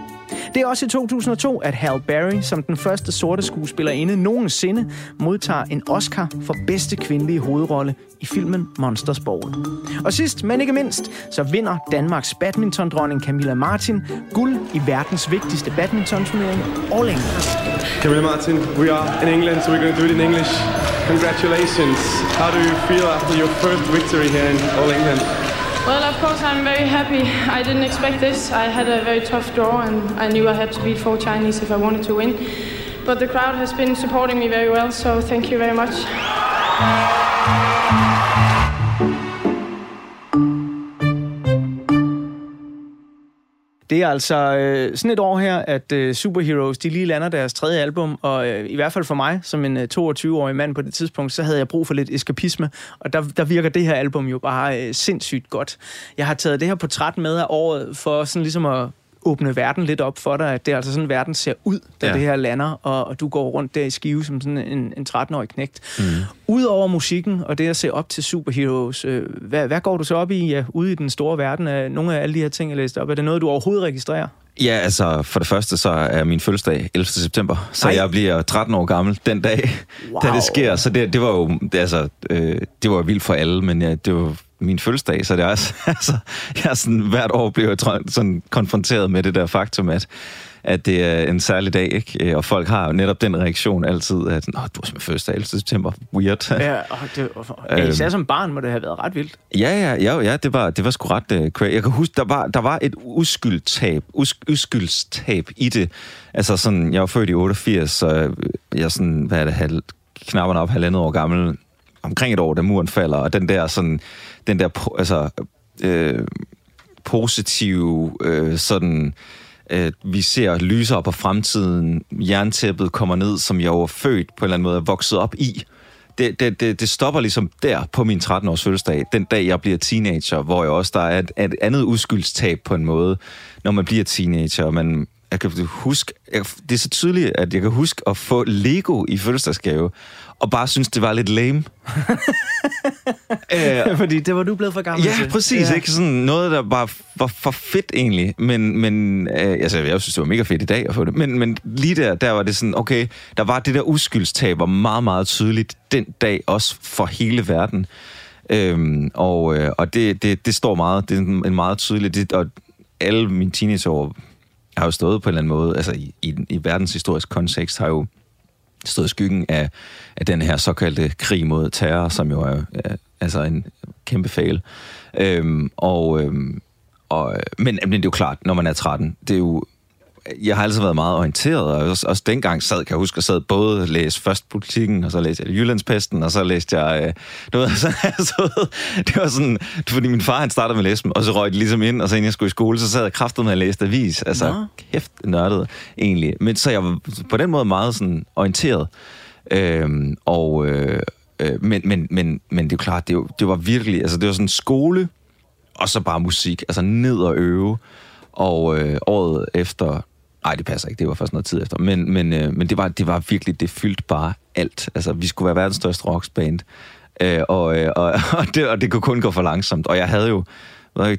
S1: Det er også i 2002, at Halle Berry, som den første sorte skuespillerinde nogensinde, modtager en Oscar for bedste kvindelige hovedrolle i filmen Monsters Ball. Og sidst, men ikke mindst, så vinder Danmarks badmintondronning Camilla Martin guld i verdens vigtigste badmintonturnering All England.
S9: Camilla Martin, we are in England, so we're going to do it in English. Congratulations. How do you feel after your first victory here in All England?
S10: Well, of course, I'm very happy. I didn't expect this. I had a very tough draw, and I knew I had to beat four Chinese if I wanted to win. But the crowd has been supporting me very well, so thank you very much.
S1: Det er altså øh, sådan et år her, at øh, Superheroes de lige lander deres tredje album, og øh, i hvert fald for mig, som en øh, 22-årig mand på det tidspunkt, så havde jeg brug for lidt eskapisme, og der, der virker det her album jo bare øh, sindssygt godt. Jeg har taget det her portræt med af året for sådan ligesom at åbne verden lidt op for dig, at det er altså sådan, verden ser ud, da
S2: Ja.
S1: det her lander, og, og du går rundt der i skive som sådan en, en 13-årig knægt.
S2: Mm.
S1: Udover musikken og det at se op til superheroes, øh, hvad, hvad går du så op i ja, ude i den store verden? Er nogle af alle de her ting, jeg læste op, er det noget, du overhovedet registrerer?
S2: Ja, altså for det første så er min fødselsdag 11. september, så
S1: Nej.
S2: jeg bliver 13 år gammel den dag,
S1: Wow.
S2: da det sker. Så det, det var jo altså, øh, det var vildt for alle, men ja, det var min fødselsdag, så det er også, [laughs] altså, jeg er sådan, hvert år bliver jeg sådan konfronteret med det der faktum, at, at det er en særlig dag, ikke? Øh, Og folk har jo netop den reaktion altid, at Nå, du har simpelthen fødselsdag 11. september, weird.
S1: Ja, og det, ja,
S2: Øhm.
S1: især som barn må det have været ret vildt.
S2: Ja, ja, ja, ja det, var, det var sgu ret uh, crazy. Jeg kan huske, der var, der var et uskyldtab, us, uskyldstab i det. Altså sådan, jeg var født i 88, så jeg er sådan, hvad er det, halv, knapperne op halvandet år gammel, omkring et år, da muren falder, og den der sådan, den der, po- altså, øh, positive, øh, sådan, øh, vi ser lysere på fremtiden, jerntæppet kommer ned, som jeg var født på en eller anden måde, er vokset op i. Det, det, det, det stopper ligesom der på min 13-års fødselsdag, den dag jeg bliver teenager, hvor jeg også der er et, et andet uskyldstab på en måde, når man bliver teenager. Man, jeg kan huske, jeg, det er så tydeligt, at jeg kan huske at få Lego i fødselsdagsgave, og bare synes, det var lidt lame. [laughs] øh,
S1: Fordi det var du blevet for gammel
S2: Ja,
S1: til.
S2: præcis. Ja. Ikke? Sådan noget, der bare var for fedt egentlig. Men, men øh, altså, jeg synes, det var mega fedt i dag at få det. Men, men lige der, der var det sådan, okay, der var det der uskyldstab, var meget, meget tydeligt den dag også for hele verden. Øhm, og øh, og det, det, det står meget, det er en meget tydeligt, det, og alle mine teenageår har jo stået på en eller anden måde, altså i, i, i verdenshistorisk kontekst har jo stået i skyggen af, af den her såkaldte krig mod terror, som jo er, er altså en kæmpe fail. Øhm, og, øhm, og, men, men det er jo klart, når man er 13, det er jo jeg har altid været meget orienteret, og også, også dengang sad, kan jeg huske, jeg sad både og læste først politikken, og så læste jeg Jyllandspesten, og så læste jeg, øh, du ved, [laughs] så, så, det var sådan, fordi min far han startede med at læse dem, og så røg det ligesom ind, og så inden jeg skulle i skole, så sad jeg kraftet med at læse avis, altså
S1: Nå.
S2: kæft nørdet egentlig, men så jeg var på den måde meget sådan orienteret, øhm, og øh, øh, men, men, men, men det er jo klart, det, jo, det var virkelig, altså det var sådan skole, og så bare musik, altså ned og øve. Og øh, året efter, nej det passer ikke, det var først noget tid efter, men, men, øh, men det, var, det var virkelig, det fyldte bare alt. Altså vi skulle være verdens største rocksband, øh, og, øh, og, [laughs] og, det, og det kunne kun gå for langsomt. Og jeg havde jo,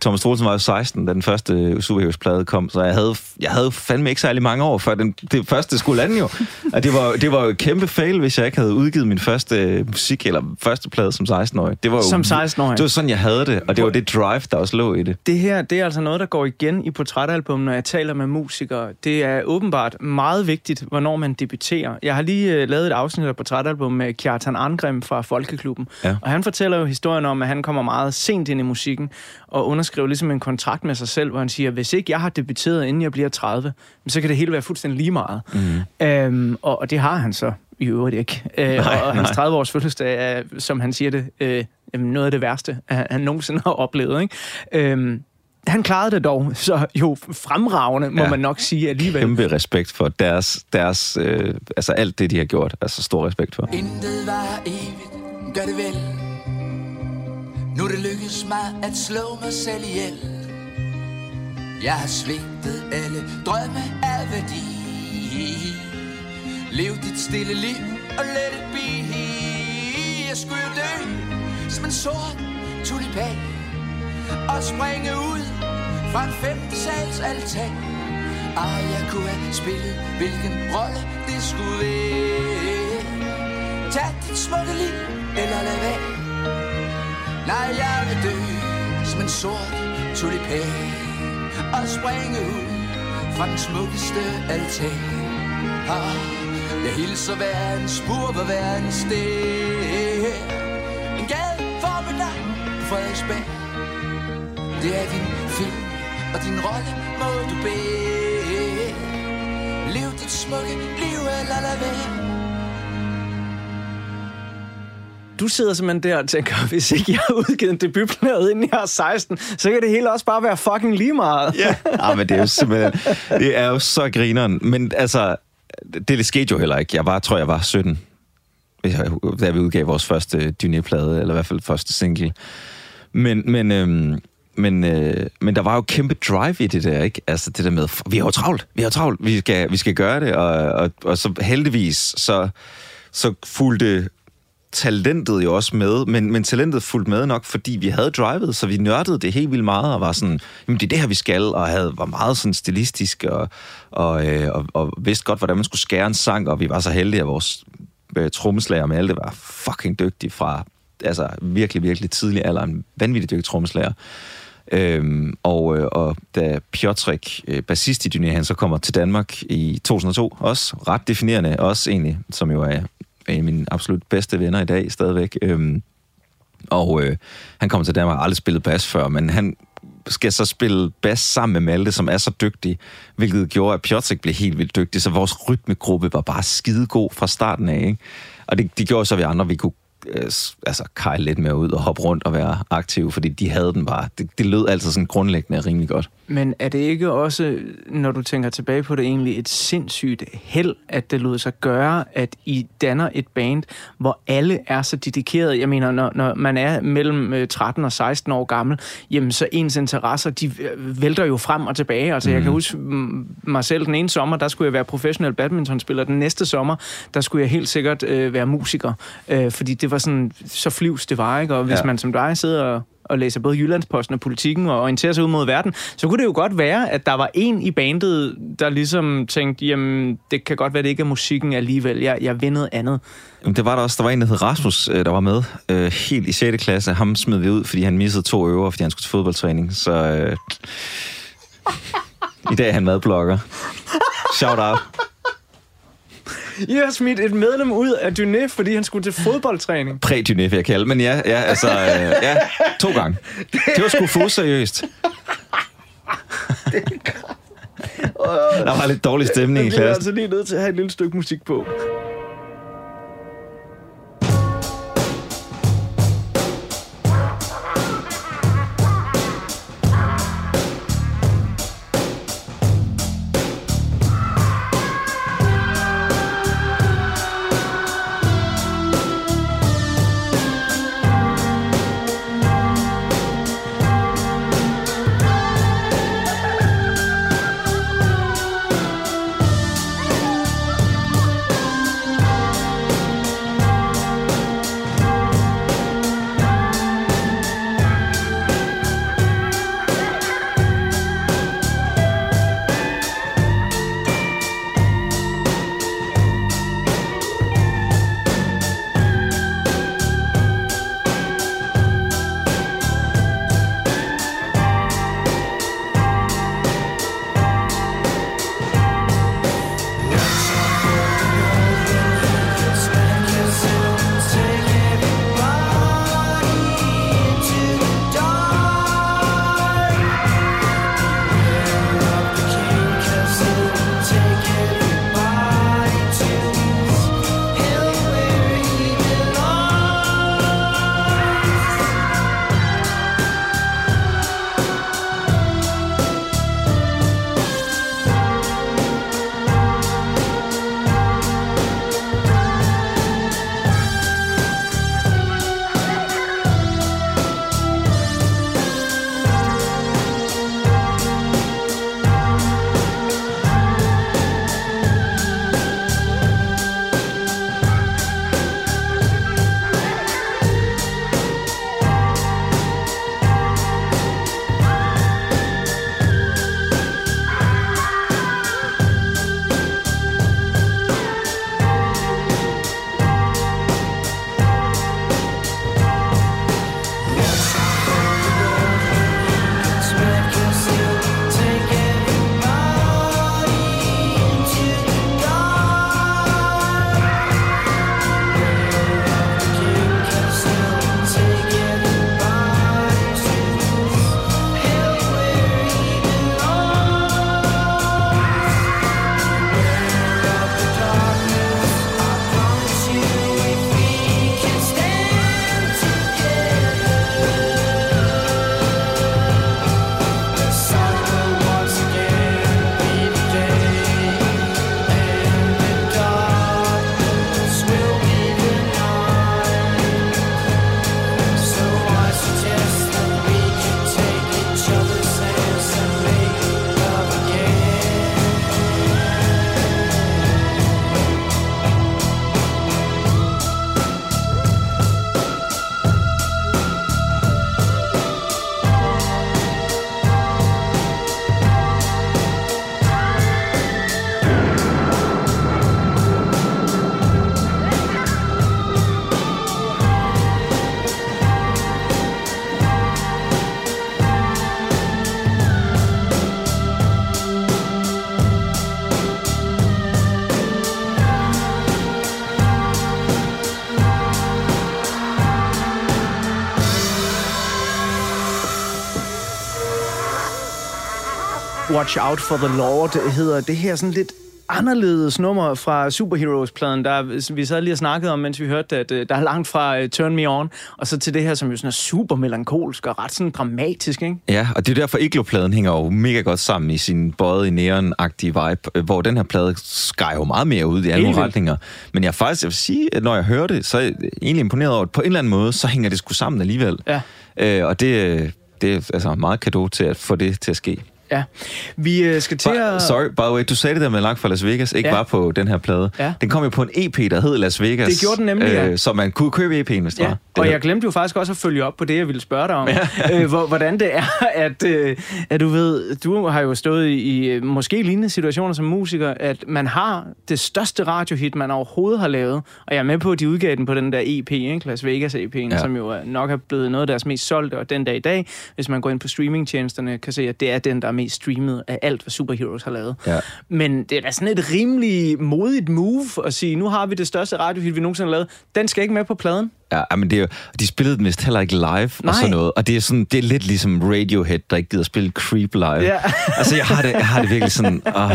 S2: Thomas Troelsen var jo 16, da den første Superheroes-plade kom, så jeg havde, jeg havde fandme ikke særlig mange år, før den, det første skulle lande jo. Og det var, det var jo et kæmpe fail, hvis jeg ikke havde udgivet min første øh, musik, eller første plade som 16-årig. Det var jo,
S1: Som 16-årig.
S2: Det var sådan, jeg havde det, og det var det drive, der også lå i det.
S1: Det her, det er altså noget, der går igen i portrætalbum, når jeg taler med musikere. Det er åbenbart meget vigtigt, hvornår man debuterer. Jeg har lige uh, lavet et afsnit af portrætalbum med Kjartan Arngrim fra Folkeklubben.
S2: Ja.
S1: Og han fortæller jo historien om, at han kommer meget sent ind i musikken og underskriver ligesom en kontrakt med sig selv, hvor han siger, hvis ikke jeg har debuteret, inden jeg bliver 30, så kan det hele være fuldstændig lige meget. Mm. Øhm, og, og det har han så i øvrigt ikke. Øh,
S2: Nej,
S1: og, hans
S2: nej.
S1: 30-års fødselsdag er, som han siger det, øh, noget af det værste, han, nogensinde har oplevet. Ikke? Øhm, han klarede det dog, så jo fremragende, må
S2: ja.
S1: man nok sige alligevel.
S2: Kæmpe respekt for deres, deres øh, altså alt det, de har gjort. Altså stor respekt for.
S11: Intet var evigt, gør det vel nu er det lykkedes mig at slå mig selv ihjel Jeg har svigtet alle drømme af værdi Lev dit stille liv og let it be Jeg skulle jo dø som en sort tulipan Og springe ud fra en femte sals altan Ah, jeg kunne have spillet, hvilken rolle det skulle være. Tag dit smukke liv, eller lad være. Nej, jeg vil dø som en sort tulipan og springe ud fra den smukkeste altan. Ah, jeg hilser hver en spur på hver en sted. En gade for mit navn på Frederiksberg. Det er din film, og din rolle må du bede Lev dit smukke liv, eller lad være.
S1: Du sidder simpelthen der og tænker, [laughs] hvis ikke jeg har udgivet en debutplade, inden jeg er 16, så kan det hele også bare være fucking lige meget.
S2: Ja. [laughs] ah, men det er jo simpelthen... Det er jo så grineren. Men altså, det, det skete jo heller ikke. Jeg var, tror jeg var 17, hvis jeg- da vi udgav vores første Dyné-plade, eller i hvert fald første single. Men, men, øhm, men, øh, men der var jo kæmpe drive i det der, ikke? Altså det der med, "F- vi har jo travlt, vi har travlt, vi skal, vi skal gøre det. Og, og, og så heldigvis, så, så fulgte talentet jo også med, men, men talentet fulgte med nok, fordi vi havde drivet, så vi nørdede det helt vildt meget, og var sådan, jamen det er det her, vi skal, og havde, var meget sådan stilistisk, og, og, øh, og, og vidste godt, hvordan man skulle skære en sang, og vi var så heldige, at vores øh, trommeslager med alt det var fucking dygtig fra, altså virkelig, virkelig tidlig alder, en vanvittig dygtig trommeslager. Øhm, og, øh, og da Piotrek, øh, bassist i Dyné, han så kommer til Danmark i 2002, også ret definerende, også egentlig, som jo er en af mine absolut bedste venner i dag stadigvæk. Øhm, og øh, han kommer til Danmark og har aldrig spillet bas før, men han skal så spille bas sammen med Malte, som er så dygtig, hvilket gjorde, at Piotrek blev helt vildt dygtig, så vores rytmegruppe var bare skidegod fra starten af, ikke? Og det, det gjorde så, at vi andre, vi kunne øh, altså, kejle lidt mere ud og hoppe rundt og være aktive, fordi de havde den bare. Det, det lød altså sådan grundlæggende rimelig godt.
S1: Men er det ikke også, når du tænker tilbage på det, egentlig et sindssygt held, at det lod sig gøre, at I danner et band, hvor alle er så dedikerede? Jeg mener, når, når man er mellem øh, 13 og 16 år gammel, jamen så ens interesser, de øh, vælter jo frem og tilbage. Altså, jeg kan huske mm, mig selv den ene sommer, der skulle jeg være professionel badmintonspiller. Den næste sommer, der skulle jeg helt sikkert øh, være musiker. Øh, fordi det var sådan, så flyvs det var, ikke? Og hvis
S2: Ja.
S1: ja. man som dig sidder og og læser både Jyllandsposten og politikken og orienterer sig ud mod verden, så kunne det jo godt være, at der var en i bandet, der ligesom tænkte, jamen, det kan godt være, det ikke er musikken alligevel. Jeg, jeg vil noget andet.
S2: Jamen, det var der også. Der var en, der hed Rasmus, øh, der var med. Øh, helt i 6. klasse. Ham smed vi ud, fordi han missede to øver, fordi han skulle til fodboldtræning. Så øh, i dag er han madblogger. Shout out.
S1: I har smidt et medlem ud af Dyné, fordi han skulle til fodboldtræning.
S2: Præ-dyné, vil jeg kalde Men ja, ja, altså, øh, ja, to gange. Det var sgu for seriøst. Der var lidt dårlig stemning i
S1: Jeg bliver
S2: klassen.
S1: altså lige nødt til at have et lille stykke musik på. Watch Out for the Lord hedder det her sådan lidt anderledes nummer fra Superheroes-pladen, der vi sad lige og snakkede om, mens vi hørte, at øh, der er langt fra uh, Turn Me On, og så til det her, som jo sådan er super melankolsk og ret sådan dramatisk, ikke?
S2: Ja, og det er derfor, Iglo-pladen hænger jo mega godt sammen i sin bøjet i neon-agtige vibe, øh, hvor den her plade skar jo meget mere ud i alle
S1: Helt
S2: retninger. Men jeg faktisk, jeg vil sige, at når jeg hører det, så er jeg egentlig imponeret over, at på en eller anden måde, så hænger det sgu sammen alligevel.
S1: Ja.
S2: Øh, og det, det er altså meget kado til at få det til at ske.
S1: Ja. Vi øh, skal til at...
S2: sorry, by the way, du sagde det der med Langt fra Las Vegas, ikke
S1: Ja.
S2: bare på den her plade.
S1: Ja.
S2: Den kom jo på en EP, der hed Las Vegas.
S1: Det gjorde den nemlig, ja.
S2: Så man kunne købe EP'en, hvis det
S1: Ja,
S2: var.
S1: og
S2: Det
S1: jeg glemte jo faktisk også at følge op på det, jeg ville spørge dig om. Ja. øh, hvor, hvordan det er, [laughs] at, øh, at du ved, du har jo stået i, øh, måske lignende situationer som musiker, at man har det største radiohit, man overhovedet har lavet. Og jeg er med på, at de udgav den på den der EP, ikke? Las Vegas EP'en, ja. Som jo nok er blevet noget af deres mest solgte. Og den dag i dag, hvis man går ind på streamingtjenesterne, kan se, at det er den, der er mest streamet af alt, hvad Superheroes har lavet.
S2: Ja.
S1: Men det er da sådan et rimelig modigt move at sige, nu har vi det største radiohit, vi nogensinde har lavet. Den skal ikke med på pladen.
S2: Ja, men det er jo, de spillede den vist heller ikke live
S1: Nej.
S2: og sådan noget. Og det er, sådan, det er lidt ligesom Radiohead, der ikke gider spille Creep live.
S1: Ja. [laughs]
S2: altså, jeg har, det, jeg har det virkelig sådan... [laughs] Uh,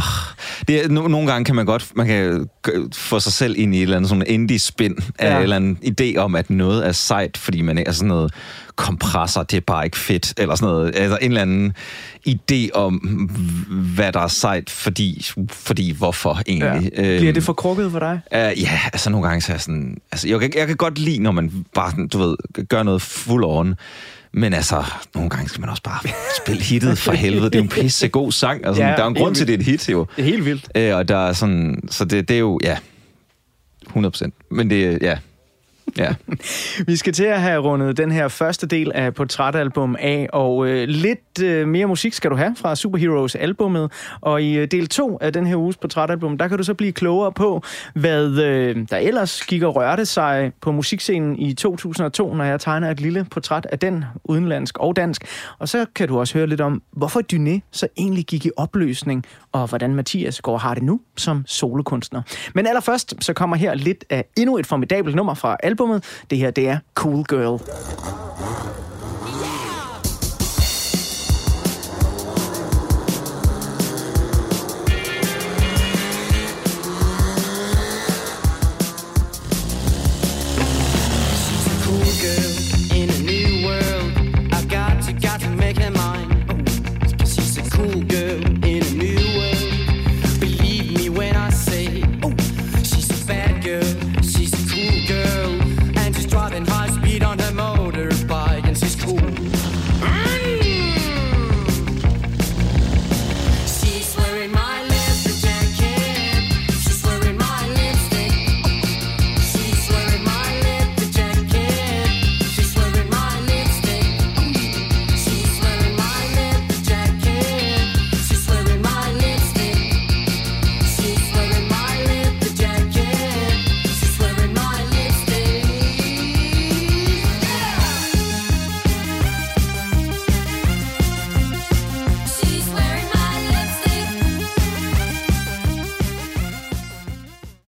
S2: det er, no, nogle gange kan man godt man kan få sig selv ind i et eller andet sådan indie-spin af
S1: Ja.
S2: en eller anden idé om, at noget er sejt, fordi man er sådan noget kompressor, det er bare ikke fedt, eller sådan noget. Altså en eller anden idé om, hvad der er sejt, fordi, fordi hvorfor egentlig.
S1: Ja.
S2: Øhm,
S1: Bliver det for krukket for dig?
S2: Uh, ja, altså nogle gange så er jeg sådan... Altså, jeg, kan, jeg kan godt lide, når man bare, du ved, gør noget full on. Men altså, nogle gange skal man også bare spille hittet for helvede. Det er jo en pisse god sang. Altså,
S1: Ja,
S2: der er jo en grund til, det er et hit, jo.
S1: Det er helt vildt.
S2: Uh, og der er sådan... Så det, det er jo, ja... 100 procent. Men det, ja... Ja. [laughs]
S1: Vi skal til at have rundet den her første del af portrætalbum af, og øh, lidt øh, mere musik skal du have fra Superheroes albummet. Og i øh, del 2 af den her uges portrætalbum, der kan du så blive klogere på, hvad øh, der ellers gik og rørte sig på musikscenen i 2002, når jeg tegner et lille portræt af den, udenlandsk og dansk. Og så kan du også høre lidt om, hvorfor Dyné så egentlig gik i opløsning, og hvordan Mathias går har det nu som solokunstner. Men allerførst, så kommer her lidt af endnu et formidabelt nummer fra albumet. Det her, det er Cool Girl.